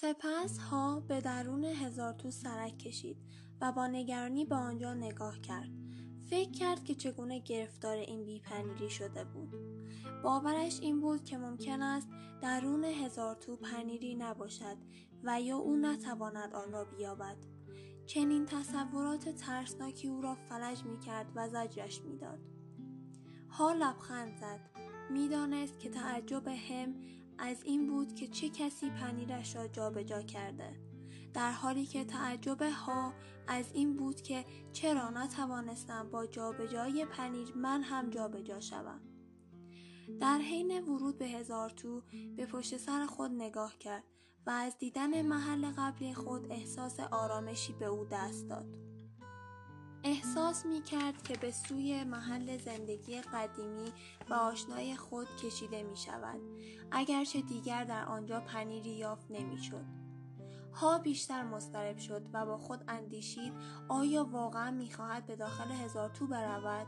سپس ها به درون هزار تو سرک کشید و با نگرانی به آنجا نگاه کرد. فکر کرد که چگونه گرفتار این بیپنیری شده بود. باورش این بود که ممکن است درون هزار تو پنیری نباشد و یا او نتواند آن را بیابد. چنین تصورات ترسناکی او را فلج می کرد و زجرش می‌داد. ها لبخند زد. می‌دانست که تعجب هم از این بود که چه کسی پنیرش را جابجا کرده. در حالی که تعجب ها از این بود که چرا نتوانستم با جابجایی پنیر من هم جابجا شوم. در حین ورود به هزار تو به پشت سر خود نگاه کرد و از دیدن محل قبلی خود احساس آرامشی به او دست داد. احساس می کرد که به سوی محل زندگی قدیمی و آشنای خود کشیده می شود اگرچه دیگر در آنجا پنیری یافت نمی شد. ها بیشتر مضطرب شد و با خود اندیشید آیا واقعا می‌خواهد به داخل هزار تو برود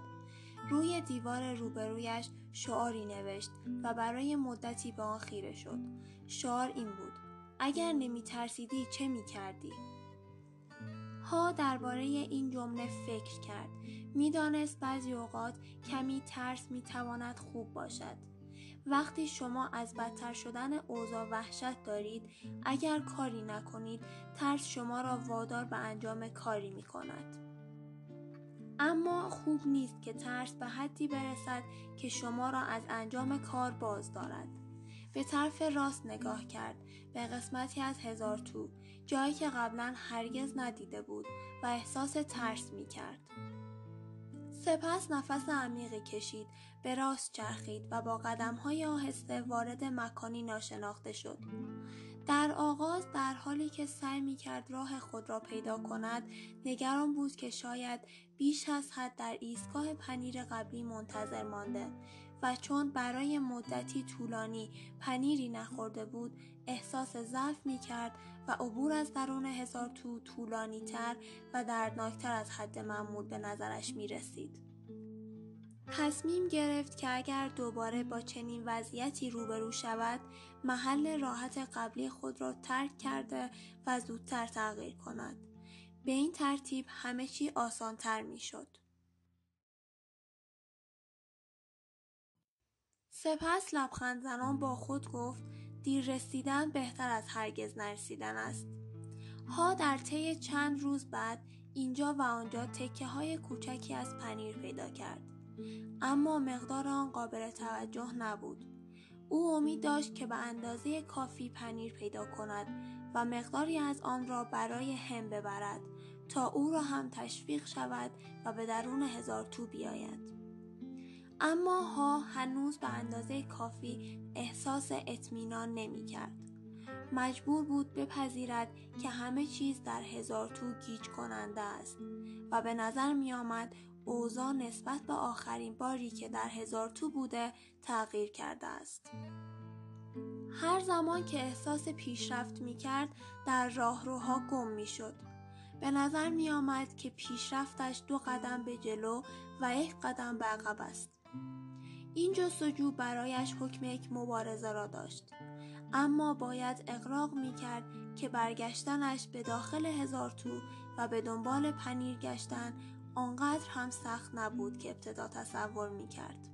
روی دیوار روبرویش شعاری نوشت و برای مدتی به آن خیره شد شعار این بود اگر نمی ترسیدی چه می کردی؟ ها درباره این جمله فکر کرد می‌دانست بعضی اوقات کمی ترس می تواند خوب باشد وقتی شما از بدتر شدن اوضاع وحشت دارید اگر کاری نکنید ترس شما را وادار به انجام کاری می کند. اما خوب نیست که ترس به حدی برسد که شما را از انجام کار باز دارد. به طرف راست نگاه کرد به قسمتی از هزار تو جایی که قبلا هرگز ندیده بود و احساس ترس می کرد. سپس نفس عمیقی کشید به راست چرخید و با های آهسته وارد مکانی ناشناخته شد در آغاز در حالی که سعی می کرد راه خود را پیدا کند نگران بود که شاید بیش از حد در ایستگاه پنیر قبلی منتظر مانده و چون برای مدتی طولانی پنیری نخورده بود احساس ضعف می کرد و عبور از درون هزار تو طولانی تر و دردناکتر از حد معمول به نظرش می رسید. تصمیم گرفت که اگر دوباره با چنین وضعیتی روبرو شود محل راحت قبلی خود را ترک کرده و زودتر تغییر کند. به این ترتیب همه چی آسانتر می شد. سپس لبخند زنان با خود گفت دیر رسیدن بهتر از هرگز نرسیدن است. ها در طی چند روز بعد اینجا و آنجا تکه های کوچکی از پنیر پیدا کرد. اما مقدار آن قابل توجه نبود. او امید داشت که به اندازه کافی پنیر پیدا کند و مقداری از آن را برای هم ببرد تا او را هم تشویق شود و به درون هزار تو بیاید. اما ها هنوز به اندازه کافی احساس اطمینان نمی کرد. مجبور بود بپذیرد که همه چیز در هزار تو گیج کننده است و به نظر می آمد اوضاع نسبت به آخرین باری که در هزار تو بوده تغییر کرده است. هر زمان که احساس پیشرفت می کرد در راهروها گم می شد. به نظر می آمد که پیشرفتش دو قدم به جلو و یک قدم به عقب است. این جستجو برایش حکم یک مبارزه را داشت. اما باید اقراق می کرد که برگشتنش به داخل هزار تو و به دنبال پنیر گشتن آنقدر هم سخت نبود که ابتدا تصور می کرد.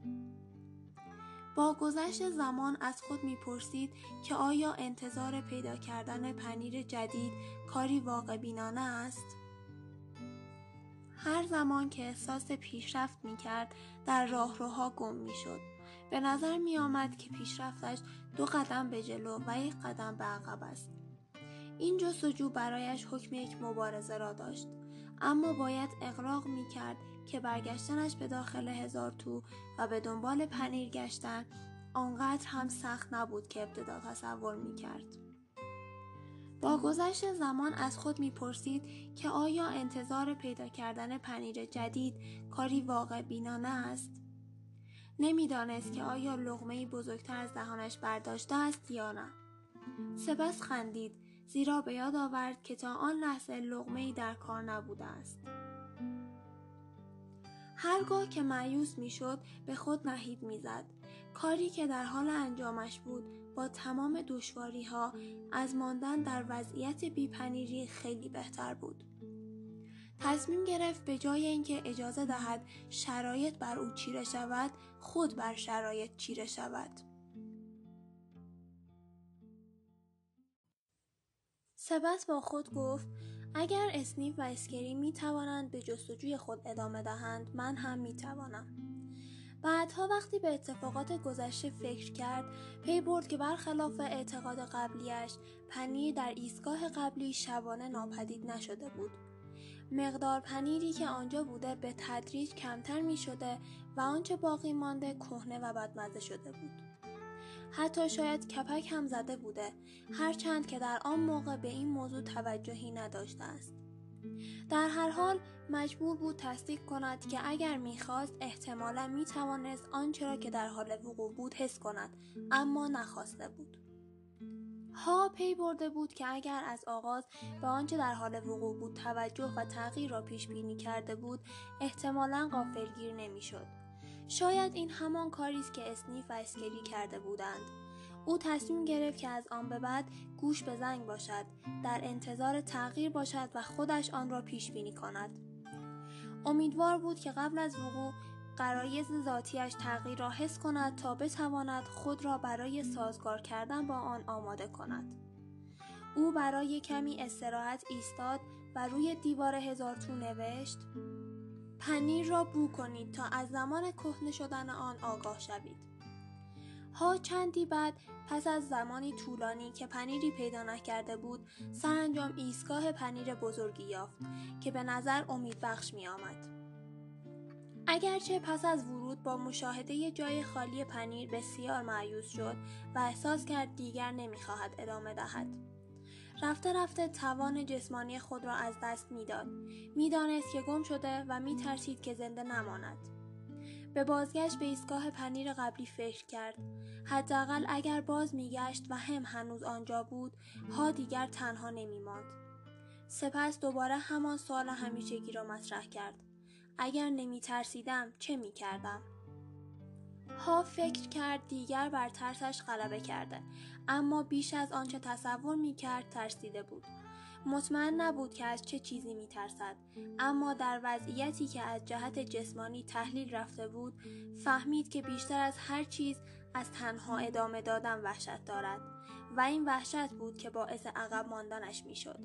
با گذشت زمان از خود می‌پرسید که آیا انتظار پیدا کردن پنیر جدید کاری واقع بینانه است؟ هر زمان که احساس پیشرفت می کرد در راهروها گم می شد. به نظر می آمد که پیشرفتش دو قدم به جلو و یک قدم به عقب است. این جستجو برایش حکم یک مبارزه را داشت. اما باید اقراق می کرد که برگشتنش به داخل هزار تو و به دنبال پنیر گشتن آنقدر هم سخت نبود که ابتدا تصور می کرد. با گذشت زمان از خود می‌پرسید که آیا انتظار پیدا کردن پنیر جدید کاری واقع بینانه است؟ نمی‌دانست که آیا لغمه بزرگتر از دهانش برداشته است یا نه. سپس خندید زیرا به یاد آورد که تا آن لحظه لغمه در کار نبوده است. هرگاه که معیوس می‌شد به خود نهید می‌زد کاری که در حال انجامش بود با تمام دشواری ها از ماندن در وضعیت بیپنیری خیلی بهتر بود. تصمیم گرفت به جای اینکه اجازه دهد شرایط بر او چیره شود خود بر شرایط چیره شود. سپس با خود گفت اگر اسنیف و اسکری می توانند به جستجوی خود ادامه دهند من هم می توانم. بعدها وقتی به اتفاقات گذشته فکر کرد پی برد که برخلاف اعتقاد قبلیش پنیر در ایستگاه قبلی شبانه ناپدید نشده بود. مقدار پنیری که آنجا بوده به تدریج کمتر می شده و آنچه باقی مانده کهنه و بدمزه شده بود. حتی شاید کپک هم زده بوده هرچند که در آن موقع به این موضوع توجهی نداشته است. در هر حال مجبور بود تصدیق کند که اگر می‌خواست احتمالا می‌توانست آنچه را که در حال وقوع بود حس کند اما نخواسته بود. ها پی برده بود که اگر از آغاز به آنچه در حال وقوع بود توجه و تغییر را پیش بینی کرده بود احتمالا غافلگیر نمی‌شد. شاید این همان کاری است که اسنیف و اسکری کرده بودند. او تصمیم گرفت که از آن به بعد گوش به زنگ باشد در انتظار تغییر باشد و خودش آن را پیش بینی کند. امیدوار بود که قبل از وقوع قرایز ذاتیش تغییر را حس کند تا بتواند خود را برای سازگار کردن با آن آماده کند. او برای کمی استراحت ایستاد و روی دیوار هزارتو نوشت پنیر را بو کنید تا از زمان کهنه شدن آن آگاه شوید. ها چندی بعد پس از زمانی طولانی که پنیری پیدا نکرده بود سرانجام ایستگاه پنیر بزرگی یافت که به نظر امید بخش می آمد. اگرچه پس از ورود با مشاهده جای خالی پنیر بسیار معیوس شد و احساس کرد دیگر نمی‌خواهد ادامه دهد. رفته رفته توان جسمانی خود را از دست می‌داد. می‌دانست که گم شده و میترسید که زنده نماند. به بازگشت به ایستگاه پنیر قبلی فکر کرد. حداقل اگر باز میگشت و هم هنوز آنجا بود، ها دیگر تنها نمیماند. سپس دوباره همان سوال همیشگی را مطرح کرد. اگر نمی ترسیدم چه می کردم؟ ها فکر کرد دیگر بر ترسش غلبه کرده اما بیش از آنچه تصور می کرد ترسیده بود مطمئن نبود که از چه چیزی می ترسد اما در وضعیتی که از جهت جسمانی تحلیل رفته بود فهمید که بیشتر از هر چیز از تنها ادامه دادن وحشت دارد و این وحشت بود که باعث عقب ماندنش می شد.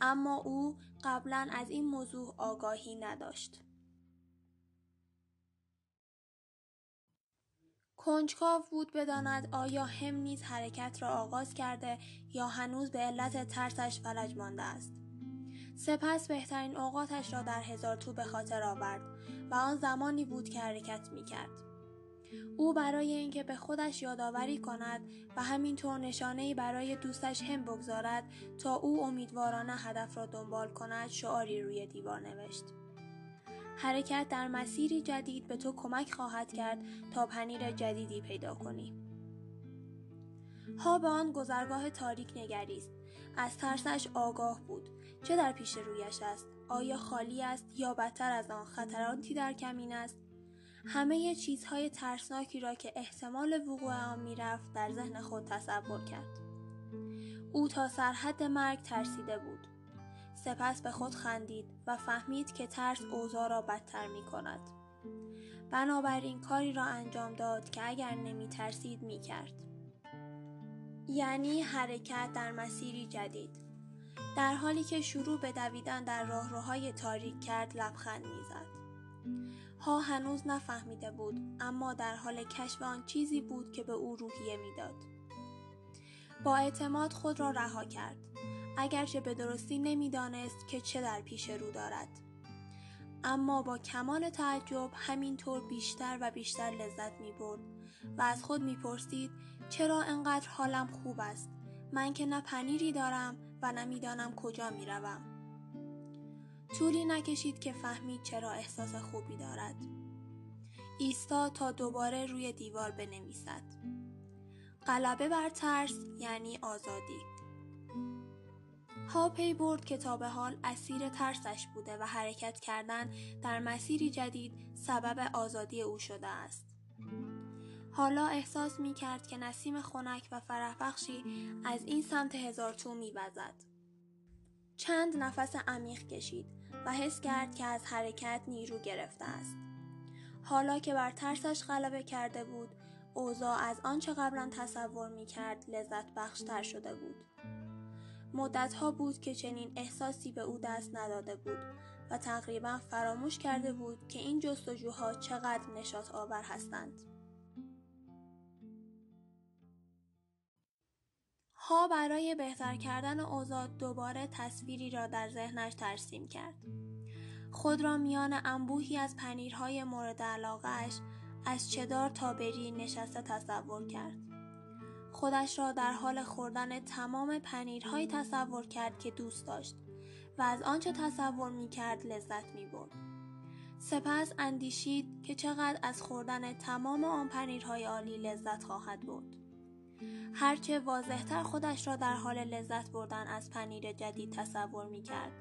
اما او قبلا از این موضوع آگاهی نداشت. کنجکاو بود بداند آیا هم نیز حرکت را آغاز کرده یا هنوز به علت ترسش فلج مانده است سپس بهترین اوقاتش را در هزار تو به خاطر آورد و آن زمانی بود که حرکت می کرد. او برای اینکه به خودش یادآوری کند و همینطور نشانهای برای دوستش هم بگذارد تا او امیدوارانه هدف را دنبال کند شعاری روی دیوار نوشت. حرکت در مسیری جدید به تو کمک خواهد کرد تا پنیر جدیدی پیدا کنی. ها به آن گذرگاه تاریک نگریست. از ترسش آگاه بود. چه در پیش رویش است؟ آیا خالی است یا بدتر از آن خطراتی در کمین است؟ همه چیزهای ترسناکی را که احتمال وقوع آن می‌رفت در ذهن خود تصور کرد. او تا سرحد مرگ ترسیده بود. سپس به خود خندید و فهمید که ترس اوضاع را بدتر می کند. بنابراین کاری را انجام داد که اگر نمی ترسید می کرد. یعنی حرکت در مسیری جدید. در حالی که شروع به دویدن در راهروهای تاریک کرد لبخند می‌زد. ها هنوز نفهمیده بود اما در حال کشف آن چیزی بود که به او روحیه می‌داد. با اعتماد خود را رها کرد. اگرچه به درستی نمی‌دانست که چه در پیش رو دارد. اما با کمال تعجب همینطور بیشتر و بیشتر لذت می برد و از خود می پرسید چرا انقدر حالم خوب است؟ من که نه پنیری دارم و نمی‌دانم کجا می روم. طولی نکشید که فهمید چرا احساس خوبی دارد. ایستا تا دوباره روی دیوار بنویسد. غلبه بر ترس یعنی آزادی. ها پی برد که تا به حال اسیر ترسش بوده و حرکت کردن در مسیری جدید سبب آزادی او شده است. حالا احساس می کرد که نسیم خنک و فرحبخشی از این سمت هزار تو می وزد. چند نفس عمیق کشید و حس کرد که از حرکت نیرو گرفته است. حالا که بر ترسش غلبه کرده بود، اوضاع از آنچه قبلا تصور می کرد لذت بخشتر شده بود. مدتها بود که چنین احساسی به او دست نداده بود و تقریبا فراموش کرده بود که این جستجوها چقدر نشاط آور هستند. ها برای بهتر کردن اوضاع دوباره تصویری را در ذهنش ترسیم کرد. خود را میان انبوهی از پنیرهای مورد علاقهش از چدار تا بری نشسته تصور کرد. خودش را در حال خوردن تمام پنیرهایی تصور کرد که دوست داشت و از آنچه تصور می کرد لذت می برد. سپس اندیشید که چقدر از خوردن تمام آن پنیرهای عالی لذت خواهد برد. هرچه واضحتر خودش را در حال لذت بردن از پنیر جدید تصور می کرد.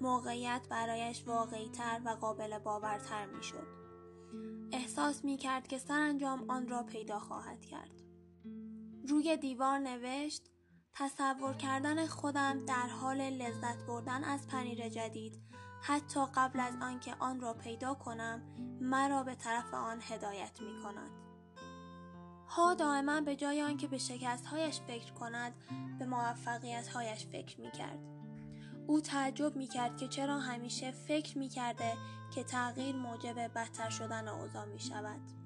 موقعیت برایش واقعیتر و قابل باورتر می شد. احساس می کرد که سرانجام آن را پیدا خواهد کرد. روی دیوار نوشت تصور کردن خودم در حال لذت بردن از پنیر جدید حتی قبل از آنکه آن را پیدا کنم مرا به طرف آن هدایت می کند. ها دائما به جای آنکه به شکستهایش فکر کند به موفقیتهایش فکر می کرد. او تعجب می کرد که چرا همیشه فکر می کرده که تغییر موجب بدتر شدن اوضاع می شود.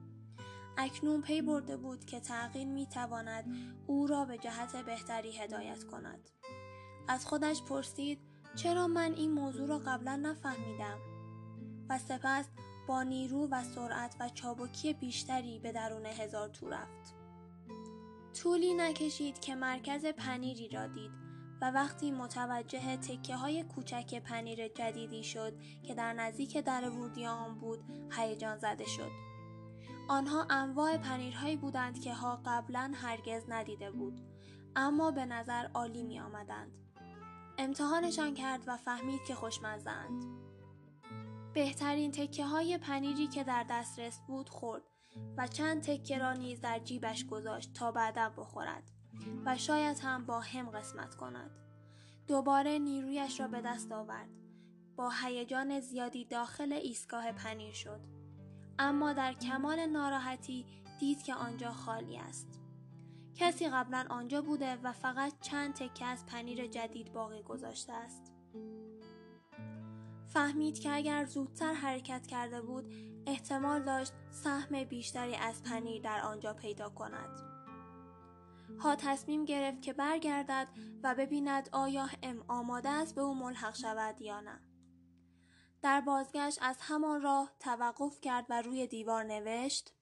اکنون پی برده بود که تغییر می تواند او را به جهت بهتری هدایت کند. از خودش پرسید چرا من این موضوع را قبلا نفهمیدم و سپس با نیرو و سرعت و چابکی بیشتری به درون هزار تو رفت. طولی نکشید که مرکز پنیری را دید و وقتی متوجه تکه های کوچک پنیر جدیدی شد که در نزدیک در ورودی آن بود هیجان زده شد. آنها انواع پنیرهایی بودند که ها قبلا هرگز ندیده بود اما به نظر عالی می آمدند. امتحانشان کرد و فهمید که خوشمزند. بهترین تکه های پنیری که در دسترس بود خورد و چند تکه را نیز در جیبش گذاشت تا بعدا بخورد و شاید هم با هم قسمت کند. دوباره نیرویش را به دست آورد. با هیجان زیادی داخل ایستگاه پنیر شد. اما در کمال ناراحتی دید که آنجا خالی است. کسی قبلا آنجا بوده و فقط چند تکه از پنیر جدید باقی گذاشته است. فهمید که اگر زودتر حرکت کرده بود احتمال داشت سهم بیشتری از پنیر در آنجا پیدا کند. ها تصمیم گرفت که برگردد و ببیند آیا ام آماده است به او ملحق شود یا نه. در بازگشت از همان راه توقف کرد و روی دیوار نوشت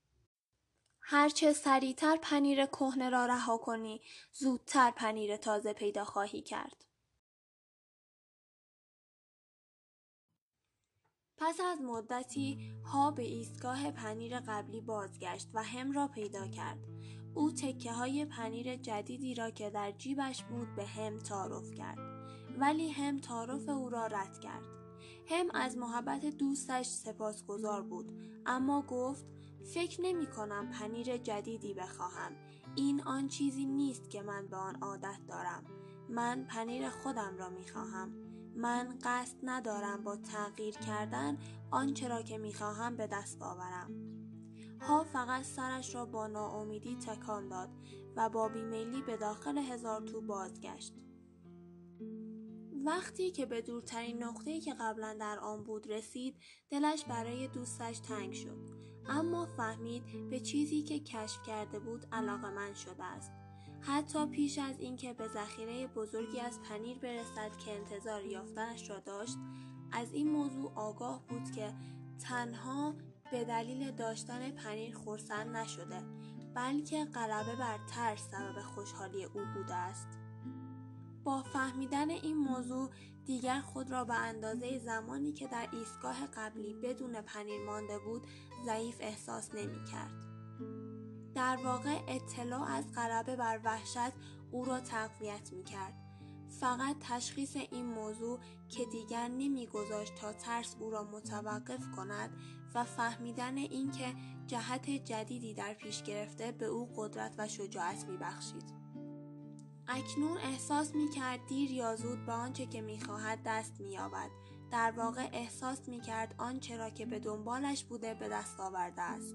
هرچه سریعتر پنیر کهنه را رها کنی زودتر پنیر تازه پیدا خواهی کرد. پس از مدتی ها به ایستگاه پنیر قبلی بازگشت و هم را پیدا کرد. او تکه های پنیر جدیدی را که در جیبش بود به هم تعارف کرد. ولی هم تعارف او را رد کرد. هم از محبت دوستش سپاسگزار بود. اما گفت فکر نمی کنم پنیر جدیدی بخواهم. این آن چیزی نیست که من به آن عادت دارم. من پنیر خودم را می خواهم من قصد ندارم با تغییر کردن آنچه را که می خواهم به دست آورم. ها فقط سرش را با ناامیدی تکان داد و با بیمیلی به داخل هزار تو بازگشت. وقتی که به دورترین نقطه‌ای که قبلا در آن بود رسید دلش برای دوستش تنگ شد. اما فهمید به چیزی که کشف کرده بود علاقه من شده است. حتی پیش از اینکه به ذخیره بزرگی از پنیر برسد که انتظار یافتنش را داشت از این موضوع آگاه بود که تنها به دلیل داشتن پنیر خورسند نشده بلکه غلبه بر ترس سبب خوشحالی او بوده است. با فهمیدن این موضوع دیگر خود را به اندازه زمانی که در ایستگاه قبلی بدون پنیر مانده بود ضعیف احساس نمی کرد. در واقع اطلاع از غلبه بر وحشت او را تقویت می کرد فقط تشخیص این موضوع که دیگر نمیگذاشت تا ترس او را متوقف کند و فهمیدن اینکه جهت جدیدی در پیش گرفته به او قدرت و شجاعت میبخشید. اکنون احساس می کرد دیر یا زود به آنچه که می خواهد دست می یابد. در واقع احساس می کرد آنچه را که به دنبالش بوده به دست آورده است.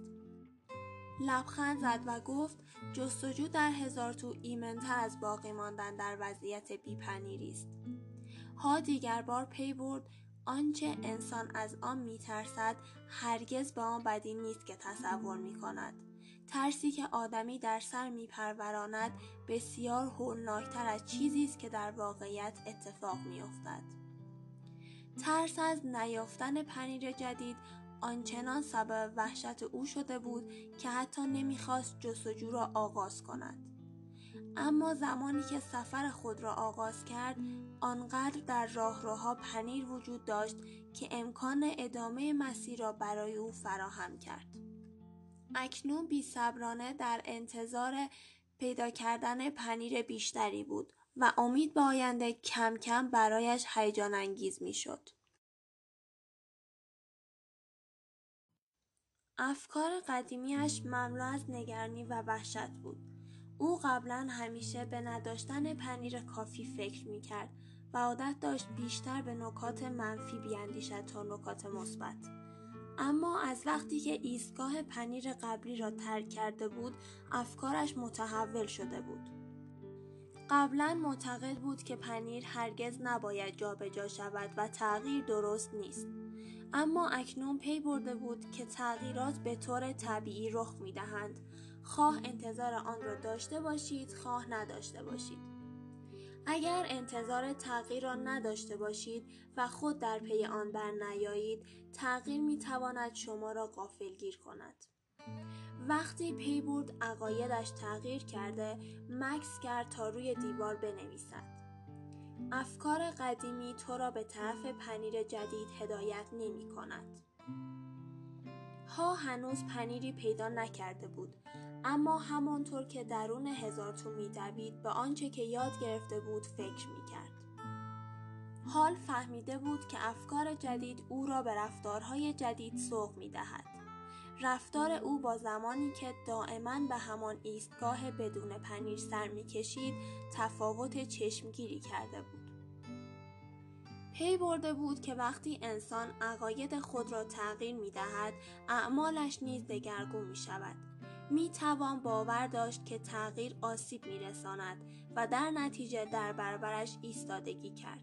لبخند زد و گفت جستجو در هزار تو ایمنتر از باقی ماندن در وضعیت بیپنیری است. ها دیگر بار پی برد آنچه انسان از آن میترسد هرگز به آن بدی نیست که تصور می کند. ترسی که آدمی در سر میپروراند بسیار هولناکتر از چیزی است که در واقعیت اتفاق میافتد. ترس از نیافتن پنیر جدید آنچنان سبب وحشت او شده بود که حتی نمی‌خواست جستجو را آغاز کند. اما زمانی که سفر خود را آغاز کرد آنقدر در راهروها پنیر وجود داشت که امکان ادامه مسیر را برای او فراهم کرد. اکنون بی صبرانه در انتظار پیدا کردن پنیر بیشتری بود و امید به آینده کم کم برایش هیجان انگیز می شد. افکار قدیمیش مملو از نگرانی و وحشت بود. او قبلا همیشه به نداشتن پنیر کافی فکر می کرد و عادت داشت بیشتر به نکات منفی بیاندیشد تا نکات مثبت. اما از وقتی که ایستگاه پنیر قبلی را ترک کرده بود افکارش متحول شده بود. قبلا معتقد بود که پنیر هرگز نباید جابجا شود و تغییر درست نیست. اما اکنون پی برده بود که تغییرات به طور طبیعی رخ می دهند خواه انتظار آن را داشته باشید خواه نداشته باشید. اگر انتظار تغییر را نداشته باشید و خود در پی آن بر نیایید تغییر می تواند شما را غافلگیر کند. وقتی پی برد عقایدش تغییر کرده مکث کرد تا روی دیوار بنویسد. افکار قدیمی تو را به طرف پنیر جدید هدایت نمی کند. ها هنوز پنیری پیدا نکرده بود. اما همانطور که درون هزار تو میدوید به آنچه که یاد گرفته بود فکر می‌کرد. حال فهمیده بود که افکار جدید او را به رفتارهای جدید سوق می‌دهد. رفتار او با زمانی که دائما به همان ایستگاه بدون پنیر سر می‌کشید تفاوت چشمگیری کرده بود. پی برده بود که وقتی انسان عقاید خود را تغییر می دهد اعمالش نیز دگرگون می شود می توان باور داشت که تغییر آسیب می رساند و در نتیجه در برابرش ایستادگی کرد.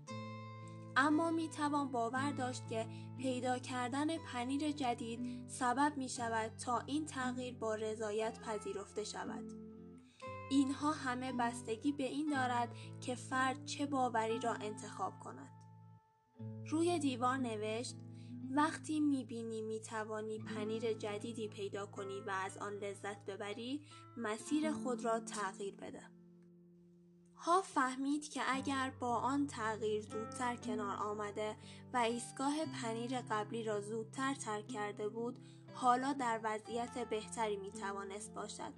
اما می توان باور داشت که پیدا کردن پنیر جدید سبب می شود تا این تغییر با رضایت پذیرفته شود. اینها همه بستگی به این دارد که فرد چه باوری را انتخاب کند. روی دیوار نوشت وقتی می‌بینی می‌توانی پنیر جدیدی پیدا کنی و از آن لذت ببری مسیر خود را تغییر بده. ها فهمید که اگر با آن تغییر زودتر کنار آمده و ایستگاه پنیر قبلی را زودتر ترک کرده بود حالا در وضعیت بهتری می توانست باشد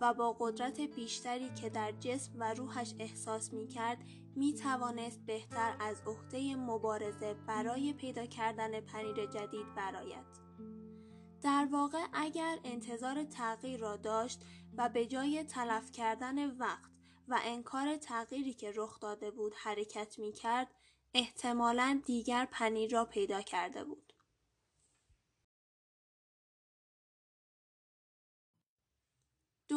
و با قدرت بیشتری که در جسم و روحش احساس می کرد می توانست بهتر از عهده مبارزه برای پیدا کردن پنیر جدید برآید. در واقع اگر انتظار تغییر را داشت و به جای تلف کردن وقت و انکار تغییری که رخ داده بود حرکت می کرد احتمالا دیگر پنیر را پیدا کرده بود.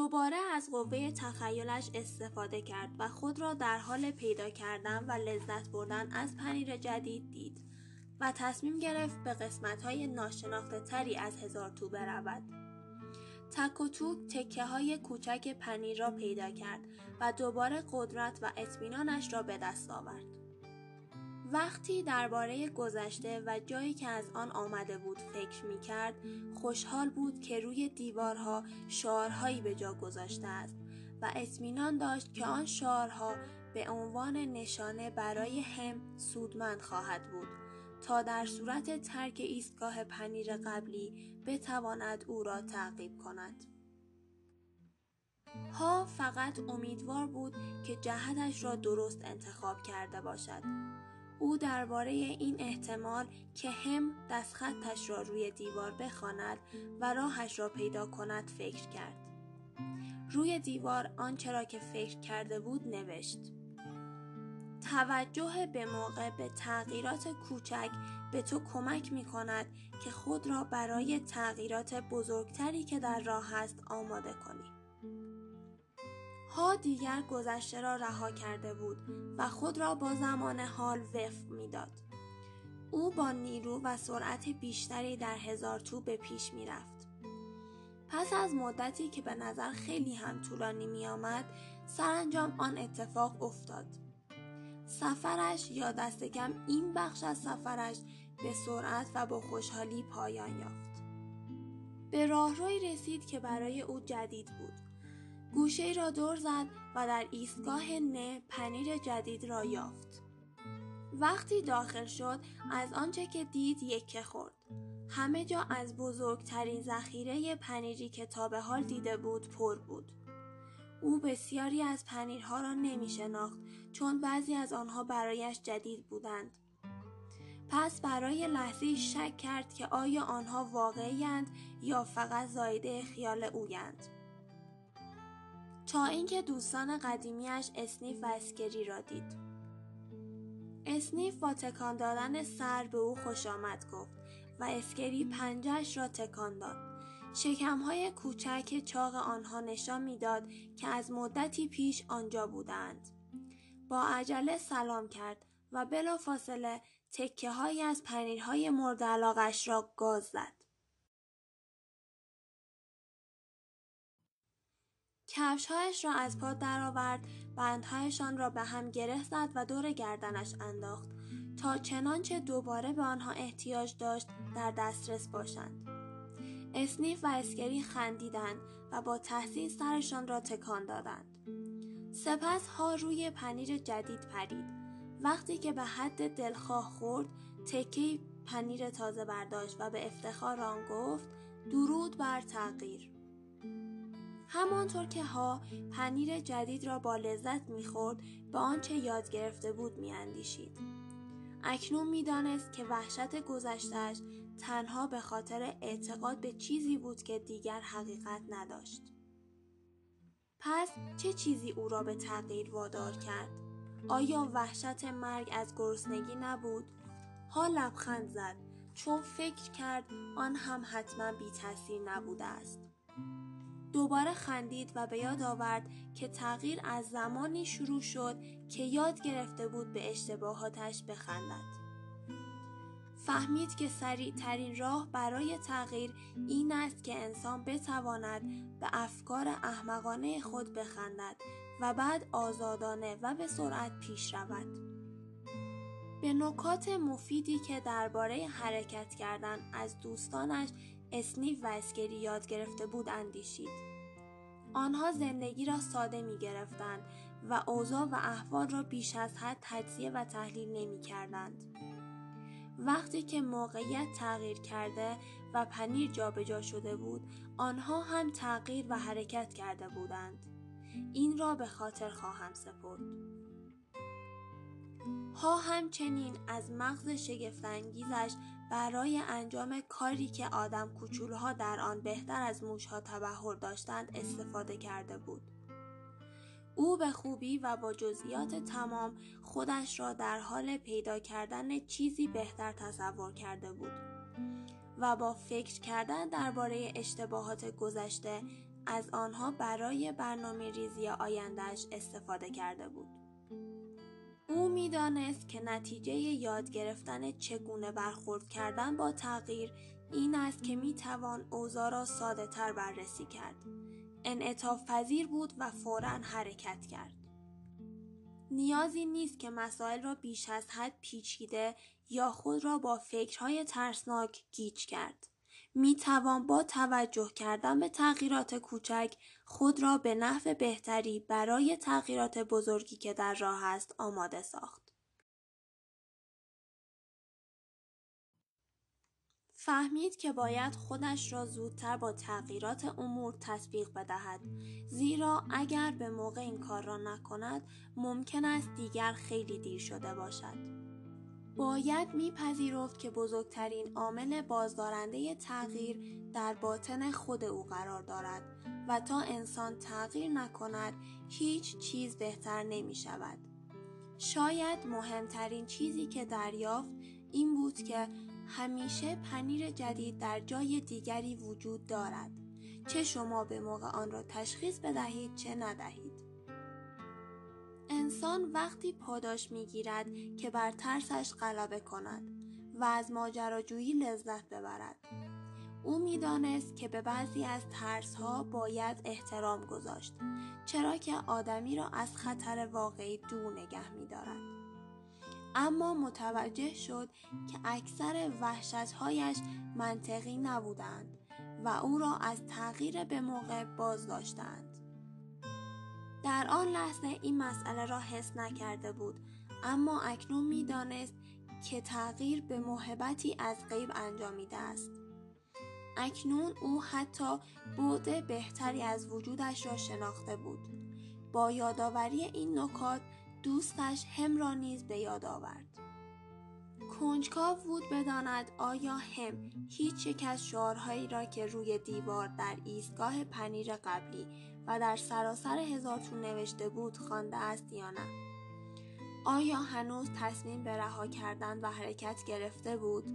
دوباره از قوه تخیلش استفاده کرد و خود را در حال پیدا کردن و لذت بردن از پنیر جدید دید و تصمیم گرفت به قسمت های ناشناخته تری از هزار تو برود. تک و توک تکه های کوچک پنیر را پیدا کرد و دوباره قدرت و اطمینانش را به دست آورد. وقتی درباره گذشته و جایی که از آن آمده بود فکر می کرد خوشحال بود که روی دیوارها شعارهایی به جا گذاشته است و اطمینان داشت که آن شعارها به عنوان نشانه برای هم سودمند خواهد بود تا در صورت ترک ایستگاه پنیر قبلی بتواند او را تعقیب کند. ها فقط امیدوار بود که جهتش را درست انتخاب کرده باشد. او درباره این احتمال که هم دستخطش را روی دیوار بخواند و راهش را پیدا کند فکر کرد. روی دیوار آنچه را که فکر کرده بود نوشت. توجه به موقع به تغییرات کوچک به تو کمک می کند که خود را برای تغییرات بزرگتری که در راه است آماده کنی. ها دیگر گذشته را رها کرده بود و خود را با زمان حال وفق می‌داد. او با نیرو و سرعت بیشتری در هزار تو به پیش می رفت. پس از مدتی که به نظر خیلی هم طولانی می آمد، سرانجام آن اتفاق افتاد. سفرش یا دست کم این بخش از سفرش به سرعت و با خوشحالی پایان یافت. به راهروی رسید که برای او جدید بود. گوشه را دور زد و در ایستگاه نه پنیر جدید را یافت. وقتی داخل شد از آنچه که دید یکه خورد. همه جا از بزرگترین ذخیره پنیری که تا به حال دیده بود پر بود. او بسیاری از پنیرها را نمی شناخت چون بعضی از آنها برایش جدید بودند. پس برای لحظه شک کرد که آیا آنها واقعیند یا فقط زاییده خیال اویند. تا اینکه دوستان قدیمیش اسنیف و اسکری را دید. اسنیف با تکان دادن سر به او خوش آمد گفت و اسکری پنجش را تکان داد. شکمهای کوچک چاق آنها نشان می‌داد که از مدتی پیش آنجا بودند. با عجله سلام کرد و بلافاصله تکه های از پنیرهای مورد علاقش را گاز زد. کفشهایش را از پا درآورد بندهایشان را به هم گره زد و دور گردنش انداخت تا چنانچه دوباره به آنها احتیاج داشت در دسترس باشند. اسنیف و اسکری خندیدند و با تحسین سرشان را تکان دادند. سپس ها روی پنیر جدید پرید. وقتی که به حد دلخواه خورد تکه پنیر تازه برداشت و به افتخار آن گفت درود بر تغییر. همانطور که ها پنیر جدید را با لذت می‌خورد به آنچه یاد گرفته بود میاندیشید. اکنون می‌دانست که وحشت گذشتش تنها به خاطر اعتقاد به چیزی بود که دیگر حقیقت نداشت. پس چه چیزی او را به تغییر وادار کرد؟ آیا وحشت مرگ از گرسنگی نبود؟ ها لبخند زد چون فکر کرد آن هم حتما بی تاثیر نبوده است. دوباره خندید و به یاد آورد که تغییر از زمانی شروع شد که یاد گرفته بود به اشتباهاتش بخندد. فهمید که سریع ترین راه برای تغییر این است که انسان بتواند به افکار احمقانه خود بخندد و بعد آزادانه و به سرعت پیش رود. به نکات مفیدی که درباره حرکت کردن از دوستانش اسنیف و اسکری یاد گرفته بود اندیشید. آنها زندگی را ساده می گرفتند و اوضاع و احوال را بیش از حد تجزیه و تحلیل نمی کردند. وقتی که موقعیت تغییر کرده و پنیر جابجا شده بود آنها هم تغییر و حرکت کرده بودند این را به خاطر خواهم سپرد ها همچنین از مغز شگفتانگیزش برای انجام کاری که آدم کوچولوها در آن بهتر از موشها تبهر داشتند استفاده کرده بود. او به خوبی و با جزئیات تمام خودش را در حال پیدا کردن چیزی بهتر تصور کرده بود و با فکر کردن درباره اشتباهات گذشته از آنها برای برنامه ریزی آیندهش استفاده کرده بود. او می‌دانست که نتیجه یاد گرفتن چگونه برخورد کردن با تغییر این است که می توان اوضاع را ساده تر بررسی کرد. انعطاف پذیر بود و فورا حرکت کرد. نیازی نیست که مسائل را بیش از حد پیچیده یا خود را با فکرهای ترسناک گیج کرد. می توان با توجه کردن به تغییرات کوچک خود را به نحو بهتری برای تغییرات بزرگی که در راه است آماده ساخت. فهمید که باید خودش را زودتر با تغییرات امور تطبیق بدهد زیرا اگر به موقع این کار را نکند ممکن است دیگر خیلی دیر شده باشد باید میپذیرفت که بزرگترین عامل بازدارنده تغییر در باطن خود او قرار دارد و تا انسان تغییر نکند هیچ چیز بهتر نمی شود. شاید مهمترین چیزی که دریافت این بود که همیشه پنیر جدید در جای دیگری وجود دارد چه شما به موقع آن را تشخیص بدهید چه ندهید انسان وقتی پاداش می‌گیرد که بر ترسش غلبه کند و از ماجراجویی لذت ببرد او می‌دانست که به بعضی از ترسها باید احترام گذاشت چرا که آدمی را از خطر واقعی دور نگه میدارد اما متوجه شد که اکثر وحشتهایش منطقی نبودند و او را از تغییر به موقع باز داشتند. در آن لحظه این مسئله را حس نکرده بود اما اکنون می‌دانست که تغییر به محبتی از غیب انجامیده است. اکنون او حتی بعد بهتری از وجودش را شناخته بود. با یادآوری این نکات دوستش هم را نیز به یاد آورد. کنجکاو بود بداند آیا هم هیچ یک از شعارهایی را که روی دیوار در ایستگاه پنیر قبلی و در سراسر هزارتون نوشته بود خوانده است یا نه. آیا هنوز تصمیم به رها کردن و حرکت گرفته بود؟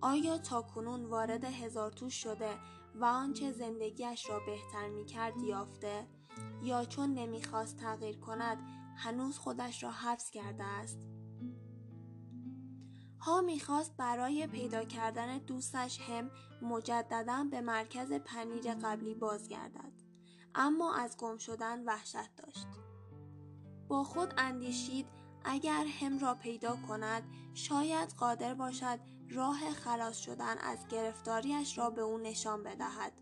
آیا تا کنون وارد هزارتو شده و آنچه زندگیش را بهتر می کرد یافته یا چون نمی‌خواست تغییر کند هنوز خودش را حبس کرده است؟ ها می‌خواست برای پیدا کردن دوستش هم مجددا به مرکز پنیر قبلی بازگردد. اما از گم شدن وحشت داشت. با خود اندیشید اگر هم را پیدا کند شاید قادر باشد راه خلاص شدن از گرفتاریش را به او نشان بدهد.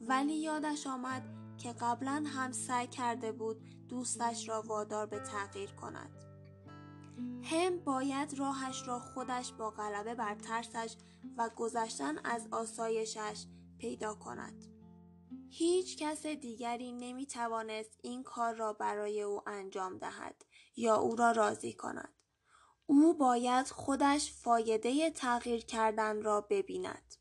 ولی یادش آمد که قبلا هم سعی کرده بود دوستش را وادار به تغییر کند. هم باید راهش را خودش با غلبه بر ترسش و گذشتن از آسایشش پیدا کند. هیچ کس دیگری نمی توانست این کار را برای او انجام دهد یا او را راضی کند. او باید خودش فایده تغییر کردن را ببیند.